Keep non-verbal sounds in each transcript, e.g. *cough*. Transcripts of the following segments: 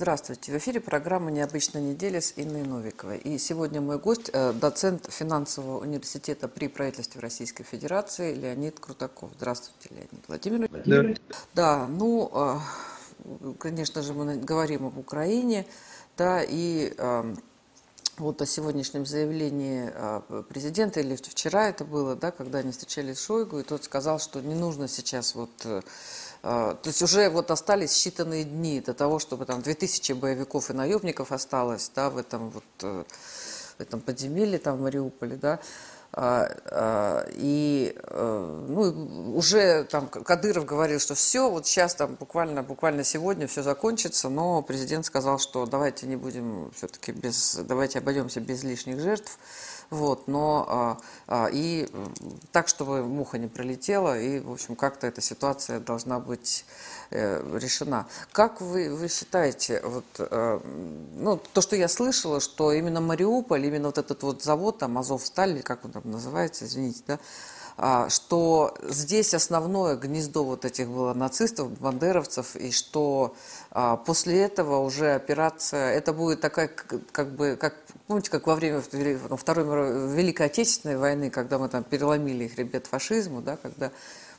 Здравствуйте. В эфире программа «Необычная неделя» с Инной Новиковой. И сегодня мой гость э, – доцент финансового университета при правительстве Российской Федерации Леонид Крутаков. Здравствуйте, Леонид Владимирович. Да, да ну, э, конечно же, мы говорим об Украине, да, и э, вот о сегодняшнем заявлении президента, или вчера это было, да, когда они встречались с Шойгу, и тот сказал, что не нужно сейчас вот то есть уже вот остались считанные дни до того, чтобы там 2000 боевиков и наемников осталось, да, в этом вот э, в этом подземелье там в Мариуполе, да, а, а, и э, ну, уже там Кадыров говорил, что все, вот сейчас там буквально, буквально сегодня все закончится, но президент сказал, что давайте не будем все-таки без, давайте обойдемся без лишних жертв. Вот, но а, а, и так, чтобы муха не пролетела, и, в общем, как-то эта ситуация должна быть э, решена. Как вы, вы считаете, вот, э, ну, то, что я слышала, что именно Мариуполь, именно вот этот вот завод, там, Азовсталь, как он там называется, извините, да, что здесь основное гнездо вот этих было нацистов, бандеровцев, и что а, после этого уже операция, это будет такая, как бы, как, помните, как во время Второй Великой Отечественной войны, когда мы там переломили их ребят фашизму, да, когда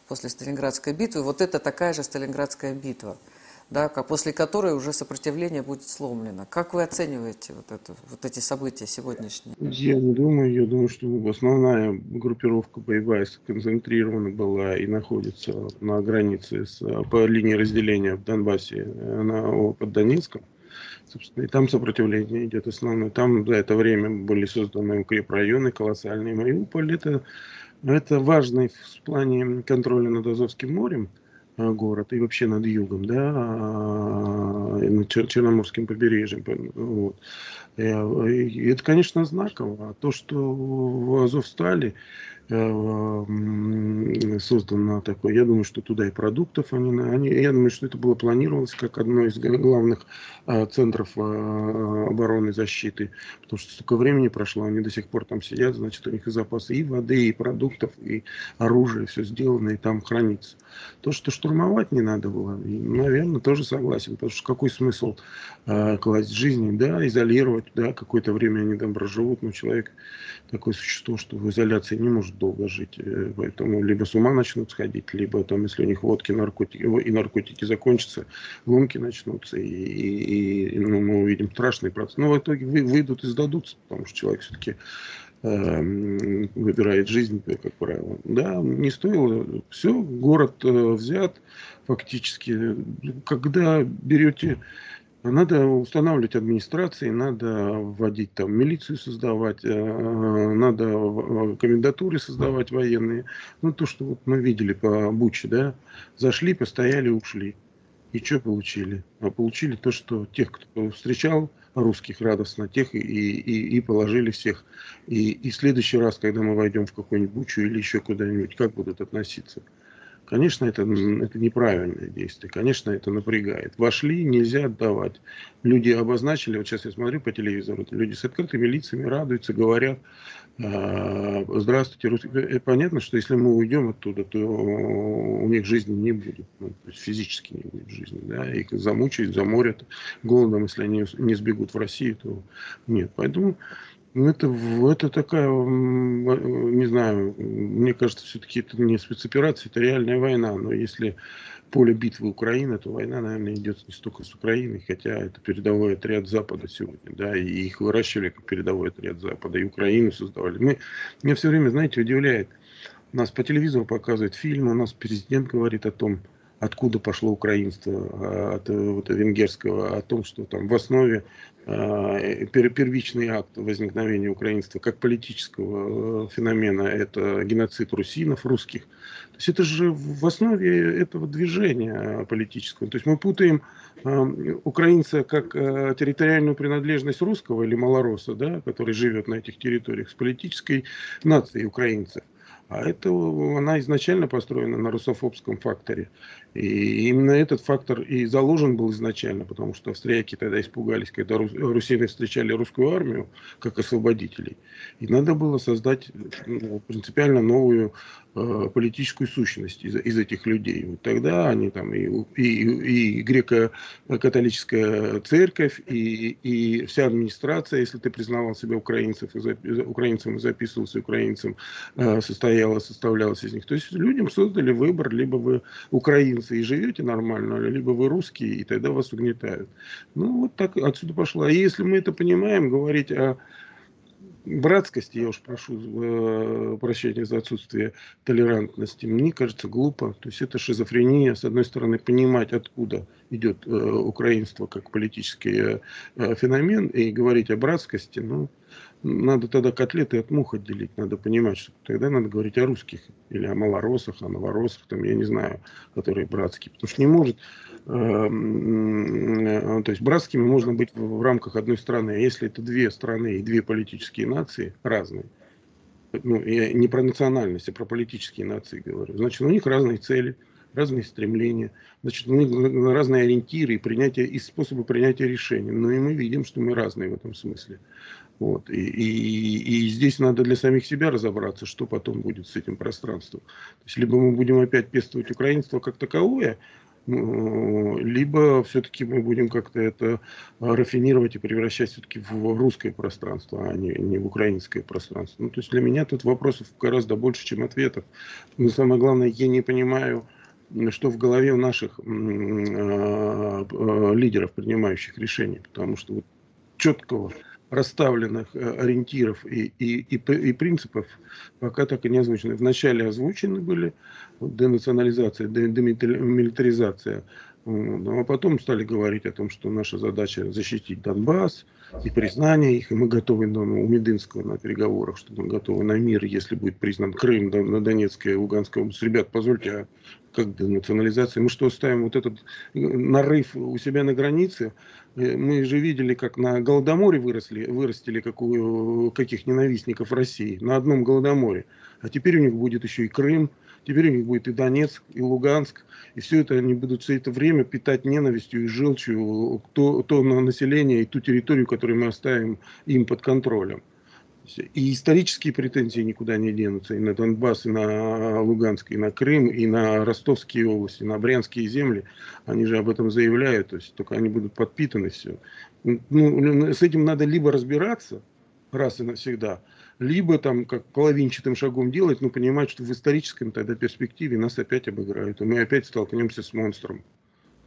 после Сталинградской битвы, вот это такая же Сталинградская битва да, после которой уже сопротивление будет сломлено. Как вы оцениваете вот, это, вот эти события сегодняшние? Я не думаю, я думаю, что основная группировка боевая сконцентрирована была и находится на границе с, по линии разделения в Донбассе э, на, под Донецком. Собственно, и там сопротивление идет основное. Там за это время были созданы укрепрайоны колоссальные. Мариуполь это, это важный в плане контроля над Азовским морем город и вообще над югом, да, а, над Черноморским побережьем. Вот. Э, и это, конечно, знаково. А то, что в Азовстале создано такое. Я думаю, что туда и продуктов они, они я думаю, что это было планировалось как одно из главных а, центров а, обороны и защиты, потому что столько времени прошло, они до сих пор там сидят, значит, у них и запасы и воды, и продуктов, и оружия, все сделано, и там хранится. То, что штурмовать не надо было, наверное, тоже согласен, потому что какой смысл э, класть жизни, да, изолировать, да, какое-то время они там проживут, но человек такое существо, что в изоляции не может долго жить. Э, поэтому либо с ума начнут сходить, либо там, если у них водки, наркотики, и наркотики закончатся, ломки начнутся, и, и, и ну, мы увидим страшный процесс. Но в итоге вы, выйдут и сдадутся, потому что человек все-таки э, выбирает жизнь, как правило. Да, не стоило. Все, город э, взят фактически. Когда берете надо устанавливать администрации, надо вводить там милицию создавать, э, надо комендатуры создавать военные. Ну, то, что вот мы видели по Буче, да, зашли, постояли, ушли. И что получили? А получили то, что тех, кто встречал русских радостно, тех и, и, и положили всех. И, и в следующий раз, когда мы войдем в какую-нибудь Бучу или еще куда-нибудь, как будут относиться? Конечно, это, это неправильное действие. Конечно, это напрягает. Вошли, нельзя отдавать. Люди обозначили, вот сейчас я смотрю по телевизору, люди с открытыми лицами радуются, говорят, «А, здравствуйте, русские. Э, понятно, что если мы уйдем оттуда, то у них жизни не будет. Ну, то есть физически не будет жизни. Да? Их замучают, заморят голодом, если они не сбегут в Россию, то нет. Поэтому это, это такая, не знаю, мне кажется, все-таки это не спецоперация, это реальная война. Но если поле битвы Украины, то война, наверное, идет не столько с Украиной, хотя это передовой отряд Запада сегодня, да, и их выращивали как передовой отряд Запада, и Украину создавали. Мы, меня все время, знаете, удивляет, нас по телевизору показывают фильмы, у нас президент говорит о том, откуда пошло украинство, а, от вот, венгерского, о том, что там в основе э, первичный акт возникновения украинства как политического э, феномена это геноцид русинов русских. То есть это же в основе этого движения политического. То есть мы путаем э, украинца как э, территориальную принадлежность русского или малороса, да, который живет на этих территориях, с политической нацией украинцев. А это она изначально построена на русофобском факторе. И именно этот фактор и заложен был изначально, потому что австрияки тогда испугались, когда русины встречали русскую армию как освободителей. И надо было создать ну, принципиально новую э, политическую сущность из, из этих людей. Вот тогда они там и, и, и греко-католическая церковь, и, и вся администрация, если ты признавал себя украинцев украинцем и записывался украинцем, э, состояла, составлялась из них. То есть людям создали выбор, либо вы украинцы, и живете нормально, либо вы русские, и тогда вас угнетают. Ну, вот так отсюда пошло. А если мы это понимаем, говорить о братскости, я уж прошу э, прощения за отсутствие толерантности, мне кажется глупо. То есть это шизофрения, с одной стороны, понимать, откуда идет э, украинство как политический э, феномен, и говорить о братскости, ну, надо тогда котлеты от мух отделить. Надо понимать, что тогда надо говорить о русских или о малоросах, о новоросах, там, я не знаю, которые братские. Потому что не может... Э, э, то есть братскими можно быть в, в рамках одной страны. А если это две страны и две политические нации разные, ну, я не про национальность, а про политические нации говорю, значит, у них разные цели, разные стремления, значит, у них разные ориентиры и, принятие, и способы принятия решений. Но и мы видим, что мы разные в этом смысле. Вот. И, и, и здесь надо для самих себя разобраться, что потом будет с этим пространством. То есть, либо мы будем опять пестовать украинство как таковое, ну, либо все-таки мы будем как-то это рафинировать и превращать все-таки в русское пространство, а не, не в украинское пространство. Ну, то есть для меня тут вопросов гораздо больше, чем ответов. Но самое главное, я не понимаю, что в голове у наших э, лидеров, принимающих решения, потому что вот четкого расставленных э, ориентиров и, и, и, и принципов пока так и не озвучены. Вначале озвучены были денационализация, демилитаризация, ну, а потом стали говорить о том, что наша задача защитить Донбасс и признание их, и мы готовы ну, у Медынского на переговорах, что мы готовы на мир, если будет признан Крым, на Донецкой и Луганской области. Ребят, позвольте, а как денационализация? Мы что, ставим вот этот э, нарыв у себя на границе? Э, мы же видели, как на Голодоморе выросли, вырастили какую, каких ненавистников России, на одном Голодоморе. А теперь у них будет еще и Крым, теперь у них будет и Донецк, и Луганск. И все это они будут все это время питать ненавистью и желчью то, то население и ту территорию, которую мы оставим им под контролем. И исторические претензии никуда не денутся. И на Донбасс, и на Луганск, и на Крым, и на Ростовские области, на Брянские земли. Они же об этом заявляют. То есть только они будут подпитаны все. Ну, с этим надо либо разбираться раз и навсегда, либо там как половинчатым шагом делать, но понимать, что в историческом тогда перспективе нас опять обыграют. И мы опять столкнемся с монстром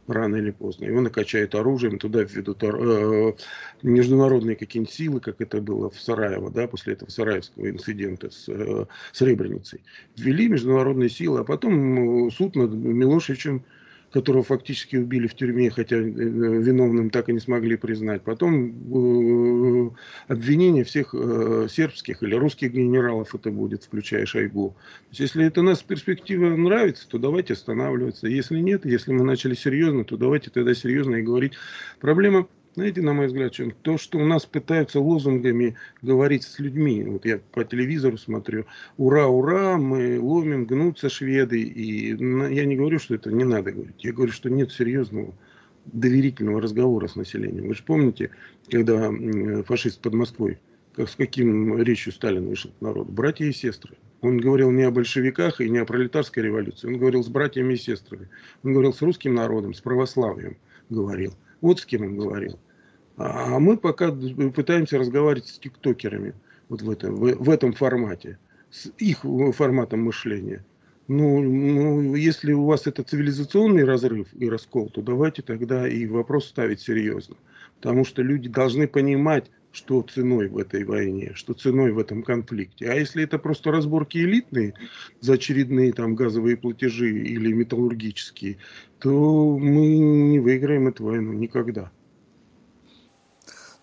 рано или поздно. Его накачают оружием, туда введут э, международные какие-нибудь силы, как это было в Сараево, да, после этого сараевского инцидента с э, Сребреницей. Ввели международные силы, а потом суд над Милошевичем которого фактически убили в тюрьме, хотя э, виновным так и не смогли признать. Потом э, обвинение всех э, сербских или русских генералов это будет, включая Шойгу. есть, если это нас перспектива нравится, то давайте останавливаться. Если нет, если мы начали серьезно, то давайте тогда серьезно и говорить. Проблема знаете, на мой взгляд, чем то, что у нас пытаются лозунгами говорить с людьми. Вот я по телевизору смотрю, ура, ура, мы ломим, гнутся шведы. И я не говорю, что это не надо говорить. Я говорю, что нет серьезного доверительного разговора с населением. Вы же помните, когда фашист под Москвой, как, с каким речью Сталин вышел к народу? Братья и сестры. Он говорил не о большевиках и не о пролетарской революции. Он говорил с братьями и сестрами. Он говорил с русским народом, с православием говорил. Вот с кем он говорил. А мы пока пытаемся разговаривать с тиктокерами вот в этом, в этом формате, с их форматом мышления. Ну, ну, если у вас это цивилизационный разрыв и раскол, то давайте тогда и вопрос ставить серьезно. Потому что люди должны понимать, что ценой в этой войне, что ценой в этом конфликте. А если это просто разборки элитные за очередные там газовые платежи или металлургические, то мы не выиграем эту войну никогда.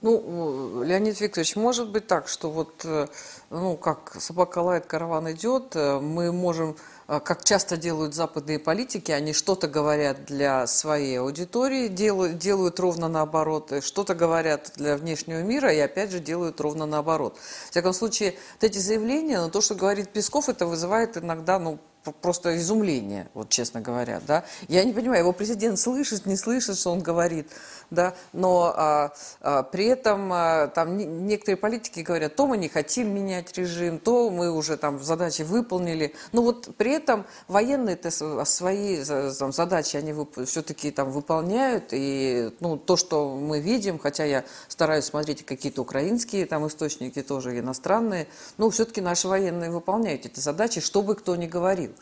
Ну, Леонид Викторович, может быть так, что вот, э, ну, как собака лает, караван идет, э, мы можем как часто делают западные политики, они что-то говорят для своей аудитории, делают, делают ровно наоборот, что-то говорят для внешнего мира и опять же делают ровно наоборот. В всяком случае, вот эти заявления, но то, что говорит Песков, это вызывает иногда, ну, просто изумление, вот честно говоря, да. Я не понимаю, его президент слышит, не слышит, что он говорит, да, но а, а, при этом а, там некоторые политики говорят, то мы не хотим менять режим, то мы уже там задачи выполнили, но вот при этом военные -то свои там, задачи они все-таки там выполняют, и ну, то, что мы видим, хотя я стараюсь смотреть какие-то украинские там источники, тоже иностранные, ну, все-таки наши военные выполняют эти задачи, что бы кто ни говорил.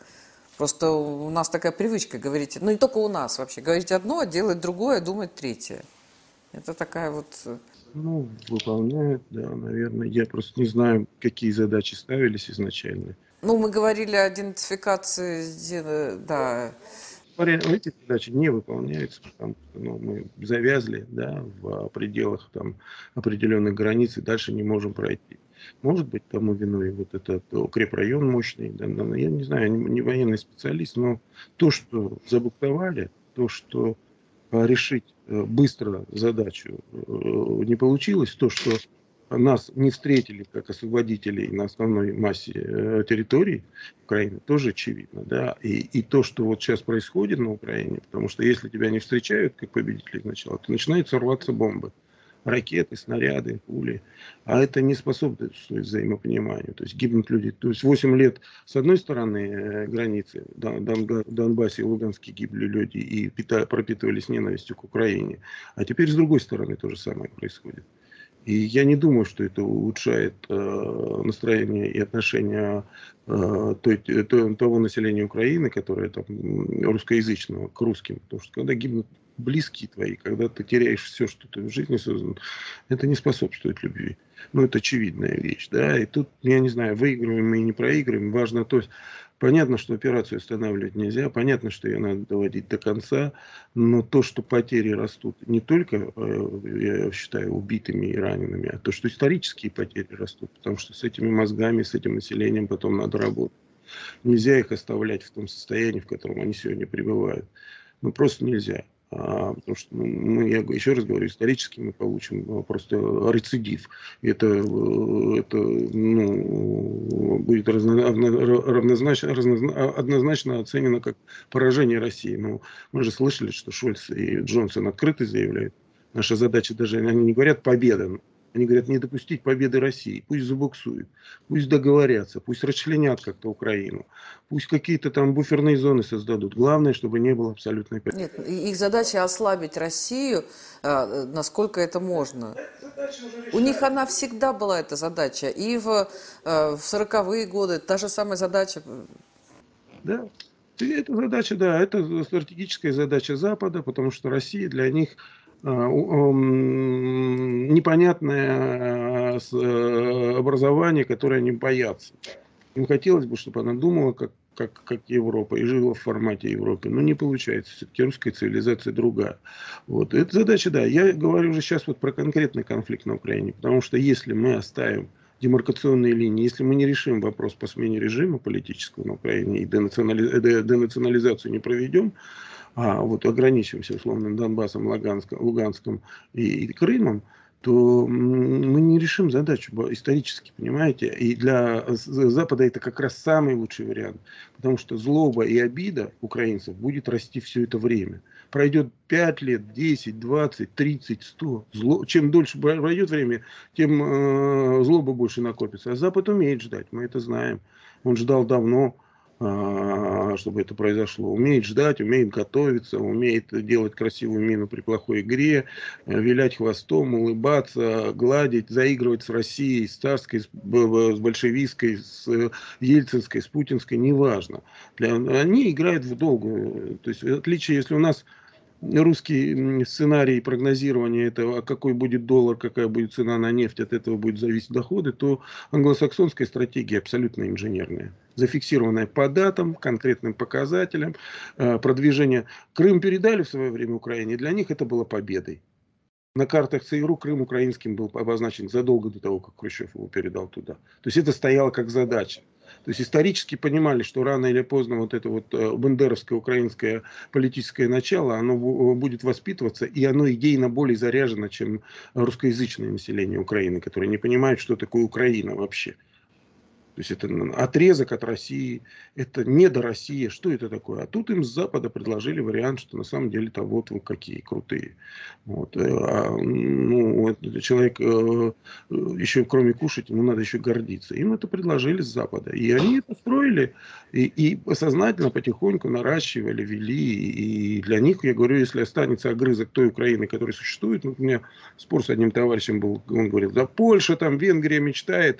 Просто у нас такая привычка говорить, ну не только у нас вообще, говорить одно, делать другое, думать третье. Это такая вот... Э, ну, выполняют, да, наверное. Я просто не знаю, какие задачи ставились изначально. Ну, мы говорили о идентификации, да. Эти задачи не выполняются, потому что ну, мы завязли да, в пределах там, определенных границ и дальше не можем пройти. Может быть, тому виной вот этот укрепрайон мощный. Да, я не знаю, не, военный специалист, но то, что забуктовали, то, что а, решить э, быстро задачу э, не получилось, то, что нас не встретили как освободителей на основной массе э, территории Украины, тоже очевидно. Да? И, и то, что вот сейчас происходит на Украине, потому что если тебя не встречают как победителей сначала, то начинаются рваться бомбы ракеты, снаряды, пули. А это не способствует взаимопониманию. То есть гибнут люди. То есть 8 лет с одной стороны э, границы, Донбассе и Луганске гибли люди и пропитывались ненавистью к Украине. А теперь с другой стороны то же самое происходит. И я не думаю, что это улучшает э, настроение и отношения э, той, той, того населения Украины, которое там русскоязычного, к русским. Потому что когда гибнут близкие твои, когда ты теряешь все, что ты в жизни создал, это не способствует любви. Ну, это очевидная вещь, да, и тут, я не знаю, выигрываем мы и не проигрываем, важно то, понятно, что операцию останавливать нельзя, понятно, что ее надо доводить до конца, но то, что потери растут не только, э, я считаю, убитыми и ранеными, а то, что исторические потери растут, потому что с этими мозгами, с этим населением потом надо работать. Нельзя их оставлять в том состоянии, в котором они сегодня пребывают. Ну, просто нельзя. А, потому что ну, мы, я еще раз говорю, исторически мы получим а, просто рецидив. Это, э, это ну, будет равнозначно, равнозначно, однозначно оценено как поражение России. Но мы же слышали, что Шольц и Джонсон открыто заявляют, наша задача даже, они не говорят победа, они говорят, не допустить победы России. Пусть забуксуют, пусть договорятся, пусть расчленят как-то Украину, пусть какие-то там буферные зоны создадут. Главное, чтобы не было абсолютной победы. Нет, их задача ослабить Россию, а, насколько это можно. У них она всегда была, эта задача. И в, а, в 40-е годы та же самая задача. Да, это задача, да, это стратегическая задача Запада, потому что Россия для них непонятное э, э, образование, которое они боятся. Им хотелось бы, чтобы она думала, как, как, как Европа, и жила в формате Европы. Но не получается. Все-таки русская цивилизация другая. Вот. Это задача, да. Я говорю уже сейчас вот про конкретный конфликт на Украине. Потому что если мы оставим демаркационные линии, если мы не решим вопрос по смене режима политического на Украине и денационали... денационализацию не проведем, а вот ограничимся условно Донбассом, Луганском, Луганском и, и Крымом, то мы не решим задачу исторически, понимаете? И для Запада это как раз самый лучший вариант, потому что злоба и обида украинцев будет расти все это время. Пройдет 5 лет, 10, 20, 30, 100. Зло... Чем дольше пройдет время, тем э, злоба больше накопится. А Запад умеет ждать, мы это знаем. Он ждал давно, чтобы это произошло. Умеет ждать, умеет готовиться, умеет делать красивую мину при плохой игре, э, вилять хвостом, улыбаться, гладить, заигрывать с Россией, с царской, с большевистской, с ельцинской, с путинской, неважно. Для, они играют в долгую. То есть, в отличие, если у нас русский сценарий прогнозирования этого, какой будет доллар, какая будет цена на нефть, от этого будет зависеть доходы, то англосаксонская стратегия абсолютно инженерная зафиксированная по датам, конкретным показателям, э, продвижение. Крым передали в свое время Украине, для них это было победой. На картах ЦРУ Крым украинским был обозначен задолго до того, как Хрущев его передал туда. То есть это стояло как задача. То есть исторически понимали, что рано или поздно вот это вот э, бандеровское украинское политическое начало, оно будет воспитываться, и оно идейно более заряжено, чем русскоязычное население Украины, которое не понимает, что такое Украина вообще. То есть это отрезок от России, это не до России. Что это такое? А тут им с Запада предложили вариант, что на самом деле-то вот вы какие крутые. Вот. Э, а, ну, человек э, еще кроме кушать, ему надо еще гордиться. Им это предложили с Запада. И они это строили и, и сознательно потихоньку наращивали, вели. И для них, я говорю, если останется огрызок той Украины, которая существует, ну, у меня спор с одним товарищем был, он говорит, да Польша, там Венгрия мечтает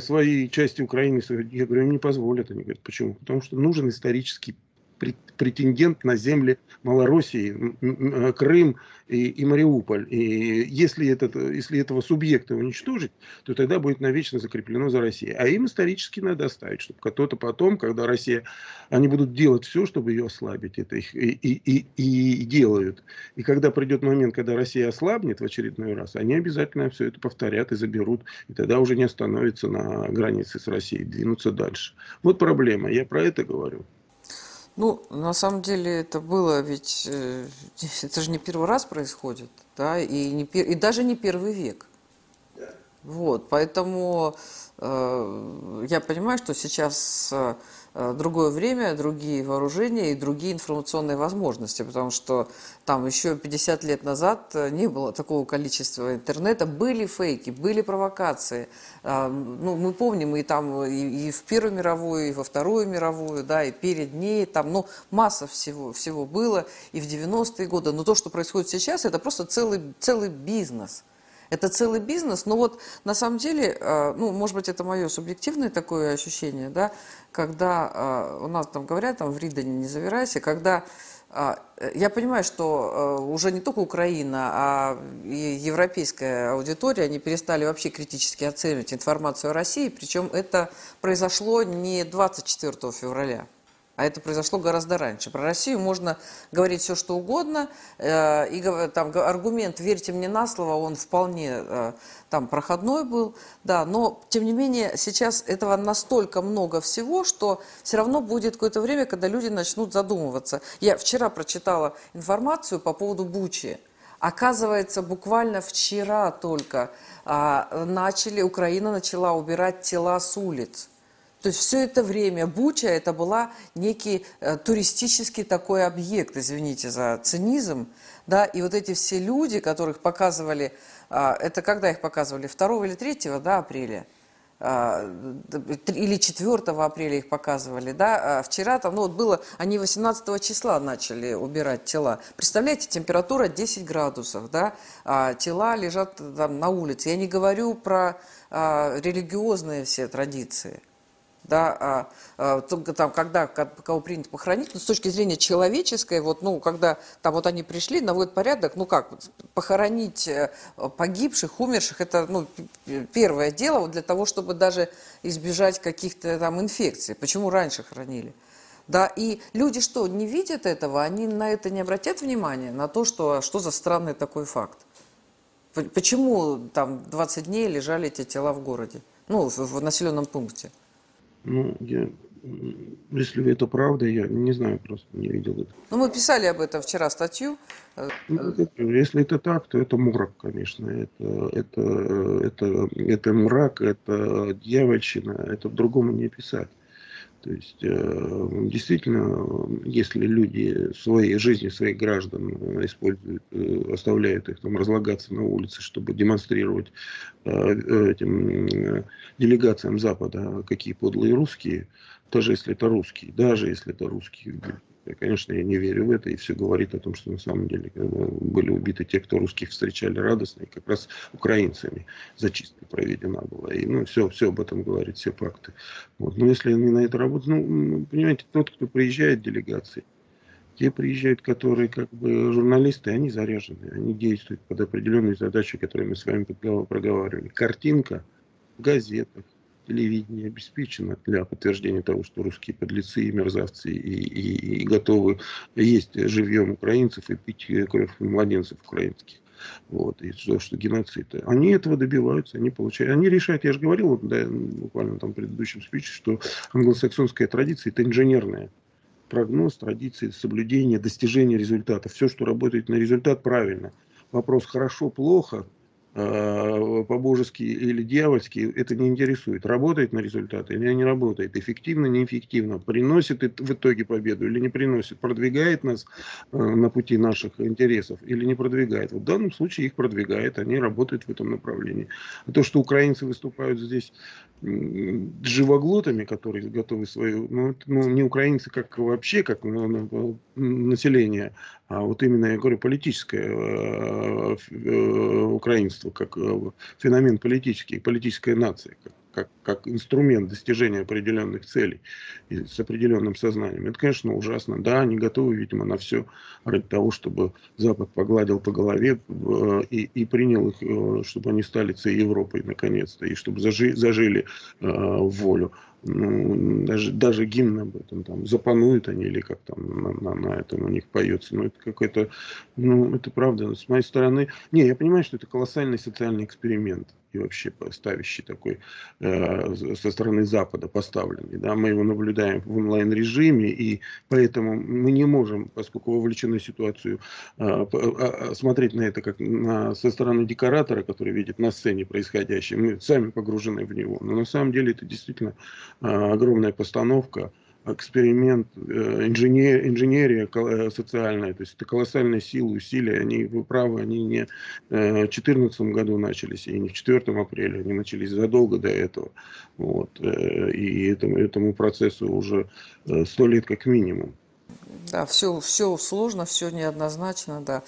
свои части Украины. Я говорю, не позволят. Они говорят, почему? Потому что нужен исторический претендент на земли Малороссии, э, Крым и, и Мариуполь. И если, этот, если этого субъекта уничтожить, то тогда будет навечно закреплено за Россией. А им исторически надо оставить, чтобы кто-то потом, когда Россия, они будут делать все, чтобы ее ослабить. Это их и, и, и, и делают. И когда придет момент, когда Россия ослабнет в очередной раз, они обязательно все это повторят и заберут. И тогда уже не остановятся на границе с Россией, двинутся дальше. Вот проблема. Я про это говорю. Ну, на самом деле это было ведь, э, *laughs* это же не первый раз происходит, да, и, не, и даже не первый век. Вот, поэтому э, я понимаю, что сейчас э, другое время, другие вооружения и другие информационные возможности, потому что там еще 50 лет назад э, не было такого количества интернета, были фейки, были провокации. А, ну, мы помним и там и в Первую мировую, и во Вторую мировую, да, и перед ней, там, ну, масса всего, всего было, и в 90-е годы. Но то, что происходит сейчас, это просто целый, целый бизнес – это целый бизнес, но вот на самом деле, э, ну, может быть, это мое субъективное такое ощущение, да, когда э, у нас там говорят, там, в Ридане не завирайся, когда э, я понимаю, что уже не только Украина, а и европейская аудитория, они перестали вообще критически оценивать информацию о России, причем это произошло не 24 февраля. А это произошло гораздо раньше. Про Россию можно говорить все, что угодно. Э, и там аргумент «верьте мне на слово», он вполне э, там проходной был. Да, но, тем не менее, сейчас этого настолько много всего, что все равно будет какое-то время, когда люди начнут задумываться. Я вчера прочитала информацию по поводу Бучи. Оказывается, буквально вчера только а, начали, Украина начала убирать тела с улиц. То есть все это время Буча это была некий э, туристический такой объект, извините за цинизм, да, и вот эти все люди, которых показывали, э, это когда их показывали, 2 или 3 да, апреля, э, или 4 апреля их показывали, да, а вчера там, ну вот было, они 18 числа начали убирать тела. Представляете, температура 10 градусов, да, а тела лежат там на улице. Я не говорю про а, религиозные все традиции да, а, а, там, когда кого принято похоронить, но с точки зрения человеческой, вот, ну, когда там вот они пришли, наводят порядок, ну как, похоронить э, погибших, умерших, это, ну, первое дело вот для того, чтобы даже избежать каких-то там инфекций. Почему раньше хоронили? Да, и люди что, не видят этого, они на это не обратят внимания, на то, что, что за странный такой факт. Почему там 20 дней лежали эти тела в городе, ну, в, в населенном пункте? Ну, я, если это правда, я не знаю, просто не видел это. Ну, мы писали об этом вчера статью. Ну, если это так, то это мрак, конечно. Это, это, это, это мрак, это дьявольщина, это по-другому не писать. То есть, э, действительно, если люди свои жизни своих граждан используют, э, оставляют их там разлагаться на улице, чтобы демонстрировать э, этим делегациям Запада, какие подлые русские, даже если это русские, даже если это русские, Конечно, я не верю в это, и все говорит о том, что на самом деле были убиты те, кто русских встречали радостно, и как раз украинцами зачистка проведена была. И ну, все, все об этом говорит, все факты. Вот. Но если они на это работают, ну, понимаете, тот, кто приезжает в делегации, те приезжают, которые как бы журналисты, они заряжены, они действуют под определенные задачи, которые мы с вами проговаривали. Картинка в газетах, телевидение обеспечено для подтверждения того, что русские подлецы и мерзавцы и, и, и готовы есть живьем украинцев и пить кровь младенцев украинских. вот, и что, что геноцид. Они этого добиваются, они получают, они решают, я же говорил, вот, да, буквально там в предыдущем спиче, что англосаксонская традиция это инженерная прогноз, традиции, соблюдение, достижение результата. Все, что работает на результат, правильно. Вопрос хорошо, плохо, Э, по-божески или дьявольски, это не интересует. Работает на результат или не работает, эффективно, неэффективно, приносит в итоге победу или не приносит, продвигает нас э, на пути наших интересов или не продвигает. В данном случае их продвигает, они работают в этом направлении. А то, что украинцы выступают здесь живоглотами, которые готовы свою, ну, ну не украинцы как вообще, как ну, ну, население, а вот именно, я говорю, политическое э, э, украинство, как э, феномен политический, политическая нация, как как, как инструмент достижения определенных целей с определенным сознанием. Это, конечно, ужасно. Да, они готовы, видимо, на все ради того, чтобы Запад погладил по голове э, и, и принял их, э, чтобы они стали целой Европой наконец-то, и чтобы зажи, зажили э, волю. Ну, даже, даже гимн об этом там запануют они или как там на, на, на этом у них поется. Ну, это какой-то, ну, это правда, с моей стороны. Не, я понимаю, что это колоссальный социальный эксперимент и вообще ставящий такой э, со стороны Запада поставленный. Да, мы его наблюдаем в онлайн-режиме, и поэтому мы не можем, поскольку вовлечены в ситуацию, э, э, смотреть на это как на, со стороны декоратора, который видит на сцене происходящее. Мы сами погружены в него. Но на самом деле это действительно огромная постановка эксперимент, э, инженер, инженерия э, социальная, то есть это колоссальная сила, усилия, они, вы правы, они не э, в 2014 году начались, и не в 4 апреля, они начались задолго до этого, вот, и этому, этому процессу уже сто лет как минимум. Да, все, все сложно, все неоднозначно, да.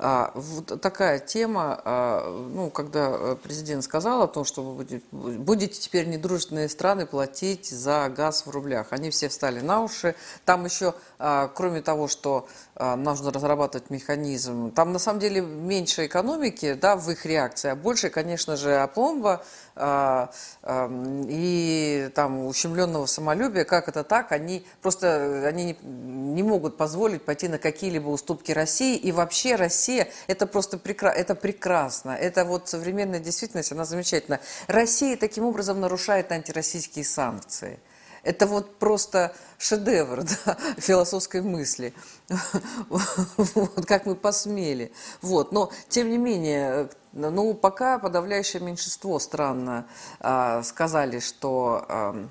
А, вот такая тема, а, ну, когда э, президент сказал о том, что вы будете, будете теперь недружественные страны платить за газ в рублях. Они все встали на уши. Там еще, а, кроме того, что а, нужно разрабатывать механизм, там на самом деле меньше экономики да, в их реакции, а больше, конечно же, опломба и там ущемленного самолюбия, как это так, они просто они не, не могут позволить пойти на какие-либо уступки России, и вообще Россия, это просто прекра это прекрасно, это вот современная действительность, она замечательна. Россия таким образом нарушает антироссийские санкции. Это вот просто шедевр *laughs* да, философской мысли. Вот, как мы посмели. Вот. Но, тем не менее, ну, пока подавляющее меньшинство странно э, сказали, что...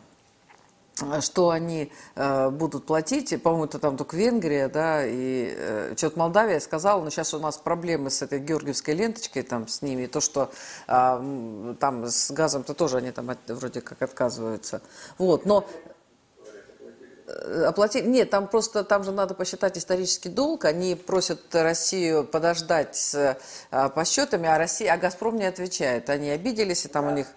что они э, будут платить, по-моему, это там только Венгрия, да, и э, что-то Молдавия сказала, но сейчас у нас проблемы с этой георгиевской ленточкой там с ними, то, что э, там с газом-то тоже они там от, вроде как отказываются. Вот, но Э, оплатить. Нет, там просто, там же надо посчитать исторический долг. Они просят Россию подождать с а, подсчетами, а Россия, а Газпром не отвечает. Они обиделись, и там у них...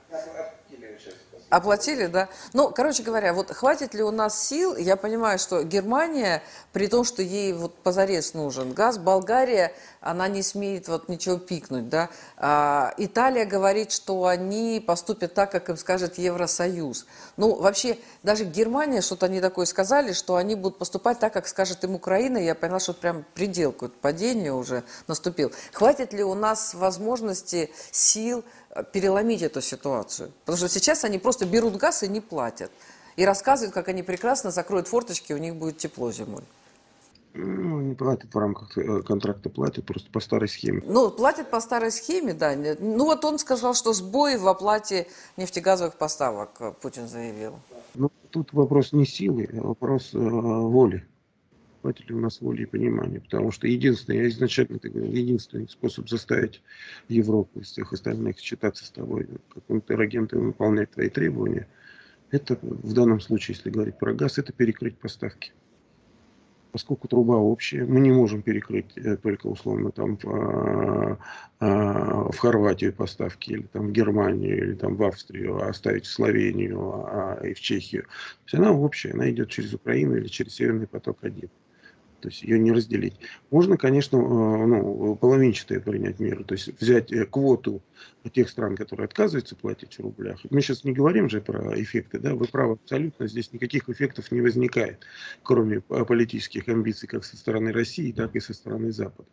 Оплатили, да? Ну, короче говоря, вот хватит ли у нас сил? Я понимаю, что Германия, при том, что ей вот позарез нужен газ, Болгария, она не смеет вот ничего пикнуть, да? А, Италия говорит, что они поступят так, как им скажет Евросоюз. Ну, вообще, даже Германия, что-то они такое сказали, что они будут поступать так, как скажет им Украина. Я поняла, что прям предел какое-то падение уже наступил. Хватит ли у нас возможности, сил, переломить эту ситуацию. Потому что сейчас они просто берут газ и не платят. И рассказывают, как они прекрасно закроют форточки, у них будет тепло зимой. Ну, не платят в рамках э, контракта, платят просто по старой схеме. Ну, платят по старой схеме, да. Ну, вот он сказал, что сбои в оплате нефтегазовых поставок, э, Путин заявил. Ну, тут вопрос не силы, а вопрос э, воли ли у нас воли и понимания. Потому что единственный, я изначально это говорил, единственный способ заставить Европу из всех остальных считаться с тобой, как контрагенты выполнять твои требования, это в данном случае, если говорить про газ, это перекрыть поставки. Поскольку труба общая, мы не можем перекрыть э, только условно там в, а, а, в Хорватию поставки, или там в Германию, или там в Австрию, а оставить в Словению а, и в Чехию. То есть она общая, она идет через Украину или через Северный поток-1. То есть ее не разделить. Можно, конечно, э, ну, половинчатое принять меры, то есть взять э, квоту тех стран, которые отказываются платить в рублях. Мы сейчас не говорим же про эффекты, да, вы правы абсолютно, здесь никаких эффектов не возникает, кроме политических амбиций как со стороны России, так и со стороны Запада.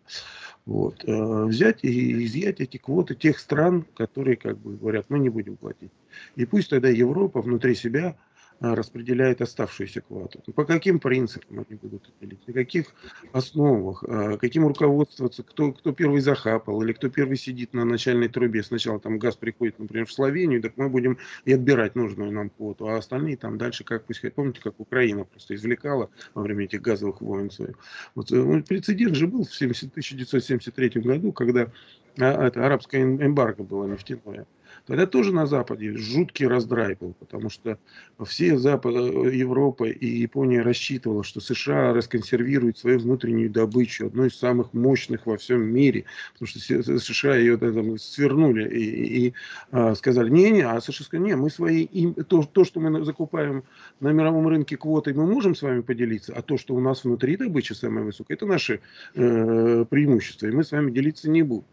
Вот. Э, взять и изъять эти квоты тех стран, которые как бы говорят, мы не будем платить. И пусть тогда Европа внутри себя распределяет оставшуюся квоту. По каким принципам они будут делить, на каких основах, а, каким руководствоваться, кто, кто первый захапал или кто первый сидит на начальной трубе. Сначала там газ приходит, например, в Словению, так мы будем и отбирать нужную нам квоту, а остальные там дальше, как пусть помните, как Украина просто извлекала во время этих газовых войн своих. Вот, э, прецедент же был в 70, 1973 году, когда а, это, арабское эмбарго было нефтяное. Тогда тоже на Западе жуткий раздрай был, потому что все Запад, Европа и Япония рассчитывала, что США расконсервируют свою внутреннюю добычу, одну из самых мощных во всем мире, потому что США ее там, свернули и, и а, сказали, не-не, а США сказали, не, мы свои, им, то, то, что мы закупаем на мировом рынке квотой, мы можем с вами поделиться, а то, что у нас внутри добыча самая высокая, это наше э, преимущество, и мы с вами делиться не будем.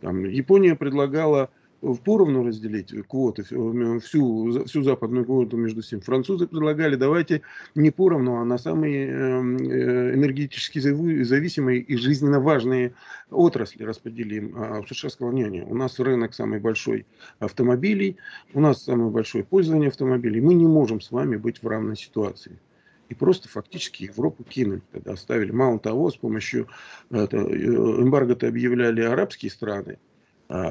Там, Япония предлагала поровну разделить квоты, всю, всю западную квоту между всем. Французы предлагали, давайте не поровну, а на самые эм, э, энергетически зависимые и жизненно важные отрасли распределим. А США сказал, не, не, у нас рынок самый большой автомобилей, у нас самое большое пользование автомобилей, мы не можем с вами быть в равной ситуации и просто фактически Европу кинули, тогда оставили. Мало того, с помощью э, эмбарго-то объявляли арабские страны,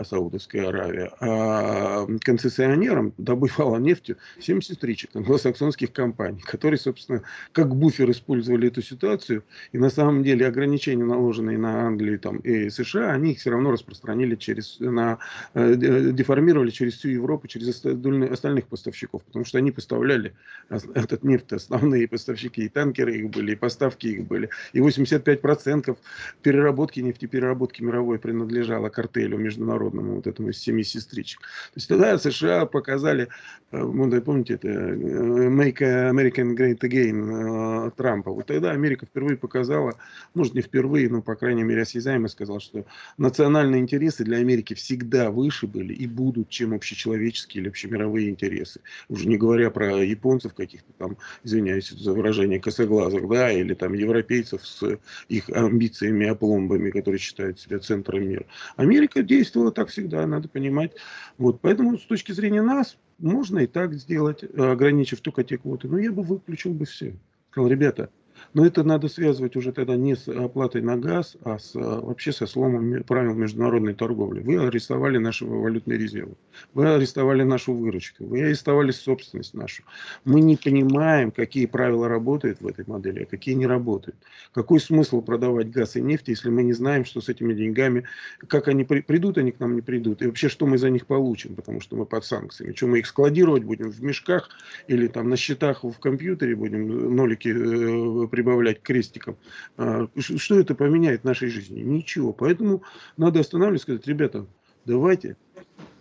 Саудовская Аравия, а концессионером *laughs* добывала нефть 73 англосаксонских компаний, которые, собственно, как буфер использовали эту ситуацию, и на самом деле ограничения, наложенные на Англию там, и США, они их все равно распространили через, на, э, деформировали через всю Европу, через остальных поставщиков, потому что они поставляли этот нефть, основные поставщики, и танкеры их были, и поставки их были, и 85% переработки нефтепереработки мировой принадлежало картелю между международному вот этому семи сестричек. То есть тогда США показали, э, помните, это э, Make American Great Again э, Трампа. Вот тогда Америка впервые показала, может не впервые, но по крайней мере осязаемо сказала, что национальные интересы для Америки всегда выше были и будут, чем общечеловеческие или общемировые интересы. Уже не говоря про японцев каких-то там, извиняюсь за выражение, косоглазых, да, или там европейцев с их амбициями, опломбами, которые считают себя центром мира. Америка действует было так всегда, надо понимать. Вот, поэтому с точки зрения нас можно и так сделать, ограничив только те квоты. Но я бы выключил бы все. Сказал, ребята, но это надо связывать уже тогда не с оплатой на газ, а с, вообще со сломом правил международной торговли. Вы арестовали наши валютные резервы, вы арестовали нашу выручку, вы арестовали собственность нашу. Мы не понимаем, какие правила работают в этой модели, а какие не работают. Какой смысл продавать газ и нефть, если мы не знаем, что с этими деньгами, как они придут, они к нам не придут, и вообще, что мы за них получим, потому что мы под санкциями. Что мы их складировать будем в мешках или там на счетах в компьютере будем нолики э, прибавлять крестиком. А, что это поменяет в нашей жизни? Ничего. Поэтому надо останавливаться и сказать, ребята, давайте.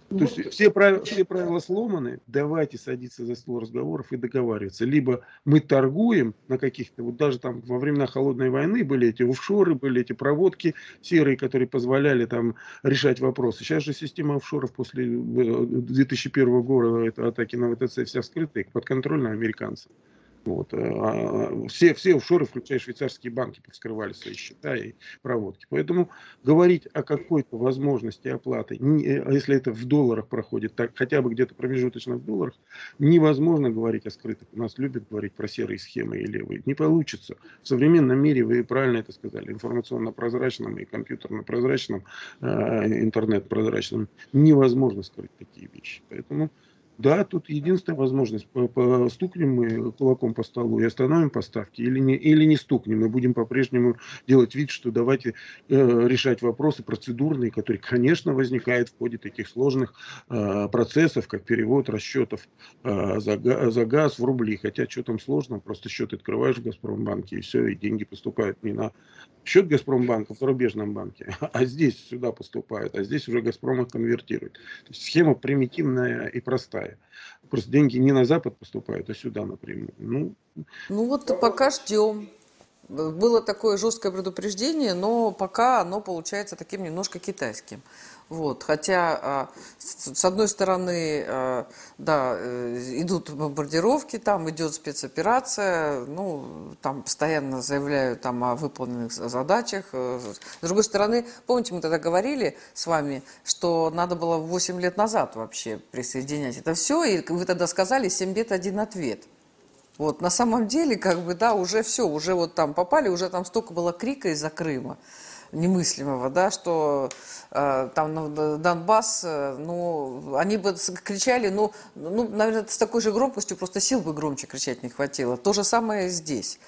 То есть все правила, все правила сломаны, давайте садиться за стол разговоров и договариваться. Либо мы торгуем на каких-то, вот даже там во времена холодной войны были эти офшоры, были эти проводки серые, которые позволяли там решать вопросы. Сейчас же система офшоров после 2001 э, года, это атаки на ВТЦ вся вскрыта, подконтрольна американцам. Вот. А, все, все офшоры, включая швейцарские банки, вскрывали свои счета и проводки. Поэтому говорить о какой-то возможности оплаты, э, если это в долларах проходит, так, хотя бы где-то промежуточно в долларах, невозможно говорить о скрытых. У нас любят говорить про серые схемы и левые. Не получится. В современном мире, вы правильно это сказали, информационно-прозрачном и компьютерно-прозрачном, э, интернет-прозрачном, невозможно скрыть такие вещи. Поэтому да, тут единственная возможность, стукнем мы кулаком по столу и остановим поставки, или не, или не стукнем, мы будем по-прежнему делать вид, что давайте э, решать вопросы процедурные, которые, конечно, возникают в ходе таких сложных э, процессов, как перевод расчетов э, за, за газ в рубли. Хотя что там сложно, просто счет открываешь в Газпромбанке, и все, и деньги поступают не на счет Газпромбанка в зарубежном банке, *laughs* а здесь сюда поступают, а здесь уже Газпром их конвертирует. То есть схема примитивная и простая Китая. Просто деньги не на Запад поступают, а сюда напрямую. Ну, ну вот пока ждем. было такое жесткое предупреждение, но пока оно получается таким немножко китайским. Вот, хотя, а, с одной стороны, а, да, э, идут бомбардировки, там идет спецоперация, ну, там постоянно заявляют там о выполненных задачах. Э, с другой стороны, помните, мы тогда говорили с вами, что надо было 8 лет назад вообще присоединять это все, и вы тогда сказали 7 лет один ответ. Вот, на самом деле, как бы, да, уже все, уже вот там попали, уже там столько было крика из-за Крыма немыслимого, да, что э, там ну, Донбасс, э, ну, они бы кричали, ну, ну, наверное, с такой же громкостью, просто сил бы громче кричать не хватило. То же самое здесь.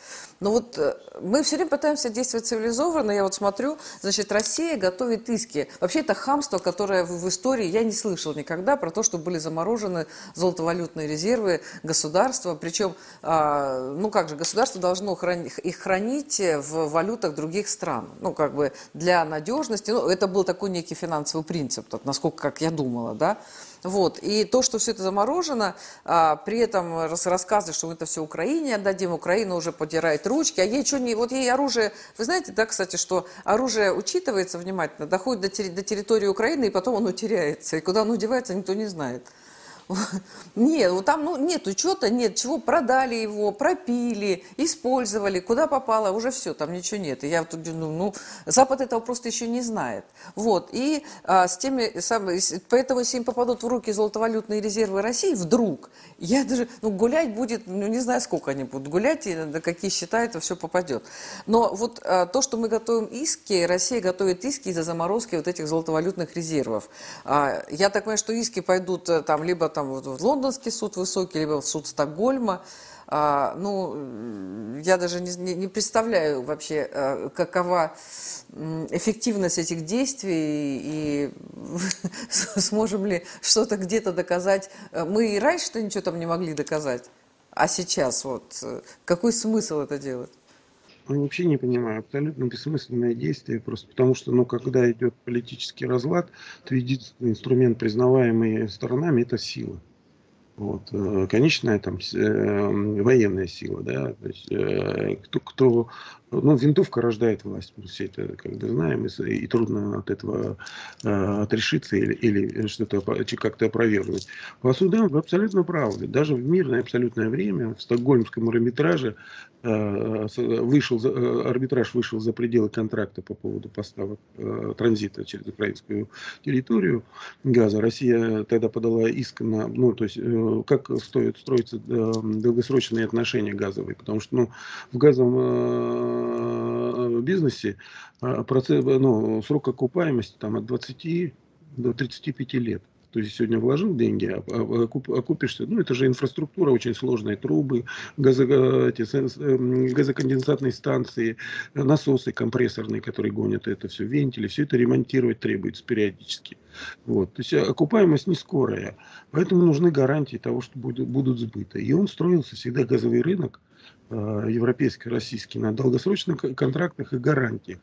Но вот э, мы все время пытаемся действовать цивилизованно. Я вот смотрю, значит, Россия готовит иски. Вообще это хамство, которое в, истории я не слышал никогда про то, что были заморожены золотовалютные резервы государства. Причем, а, ну как же, государство должно их хранить в валютах других стран. Ну как бы для надежности. Ну, это был такой некий финансовый принцип, насколько как я думала, да. Вот. И то, что все это заморожено, а, при этом рас, рассказы, что мы это все Украине отдадим, Украина уже подирает ручки, а ей что не... Вот ей оружие... Вы знаете, да, кстати, что оружие учитывается внимательно, доходит до, до территории Украины, и потом оно теряется. И куда оно девается, никто не знает. *laughs* Нет, вот там ну, нет учета, нет чего, продали его, пропили, использовали, куда попало, уже все, там ничего нет. И я тут, ну, ну, Запад этого просто еще не знает. Вот, и а, с теми, сам, поэтому если им попадут в руки золотовалютные резервы России, вдруг, я даже, ну, гулять будет, ну, не знаю, сколько они будут гулять, и на какие счета это все попадет. Но вот а, то, что мы готовим иски, Россия готовит иски из-за заморозки вот этих золотовалютных резервов. А, я так понимаю, что иски пойдут э, там либо там там в лондонский суд высокий, либо в суд Стокгольма. А, ну, я даже не, не представляю вообще, а, какова эффективность этих действий и *laughs* сможем ли что-то где-то доказать. Мы и раньше-то ничего там не могли доказать, а сейчас вот какой смысл это делать? Ну, вообще не понимаю, абсолютно бессмысленное действие, просто потому что, ну, когда идет политический разлад, то единственный инструмент, признаваемый сторонами, это сила. Вот. Э, конечная там э, военная сила, да, то есть, э, кто, кто, ну, винтовка рождает власть, мы все это как бы знаем, и, и трудно от этого э, отрешиться или, или что-то как-то опровергнуть. По судам вы абсолютно правы. Даже в мирное абсолютное время в стокгольмском арбитраже э, вышел, э, арбитраж вышел за пределы контракта по поводу поставок э, транзита через украинскую территорию газа. Россия тогда подала иск на, ну, то есть э, как стоит строиться э, долгосрочные отношения газовые, потому что ну, в газовом э, бизнесе э, процесс, ну, срок окупаемости там, от 20 до 35 лет. То есть сегодня вложил деньги, а, а окупишься. Ну, это же инфраструктура, очень сложные трубы, газо, эти, газоконденсатные станции, насосы компрессорные, которые гонят это все, вентили. Все это ремонтировать требуется периодически. Вот. То есть окупаемость не скорая. Поэтому нужны гарантии того, что будут, будут сбыты. И он строился всегда газовый рынок Э, европейский, российский, на долгосрочных контрактах и гарантиях.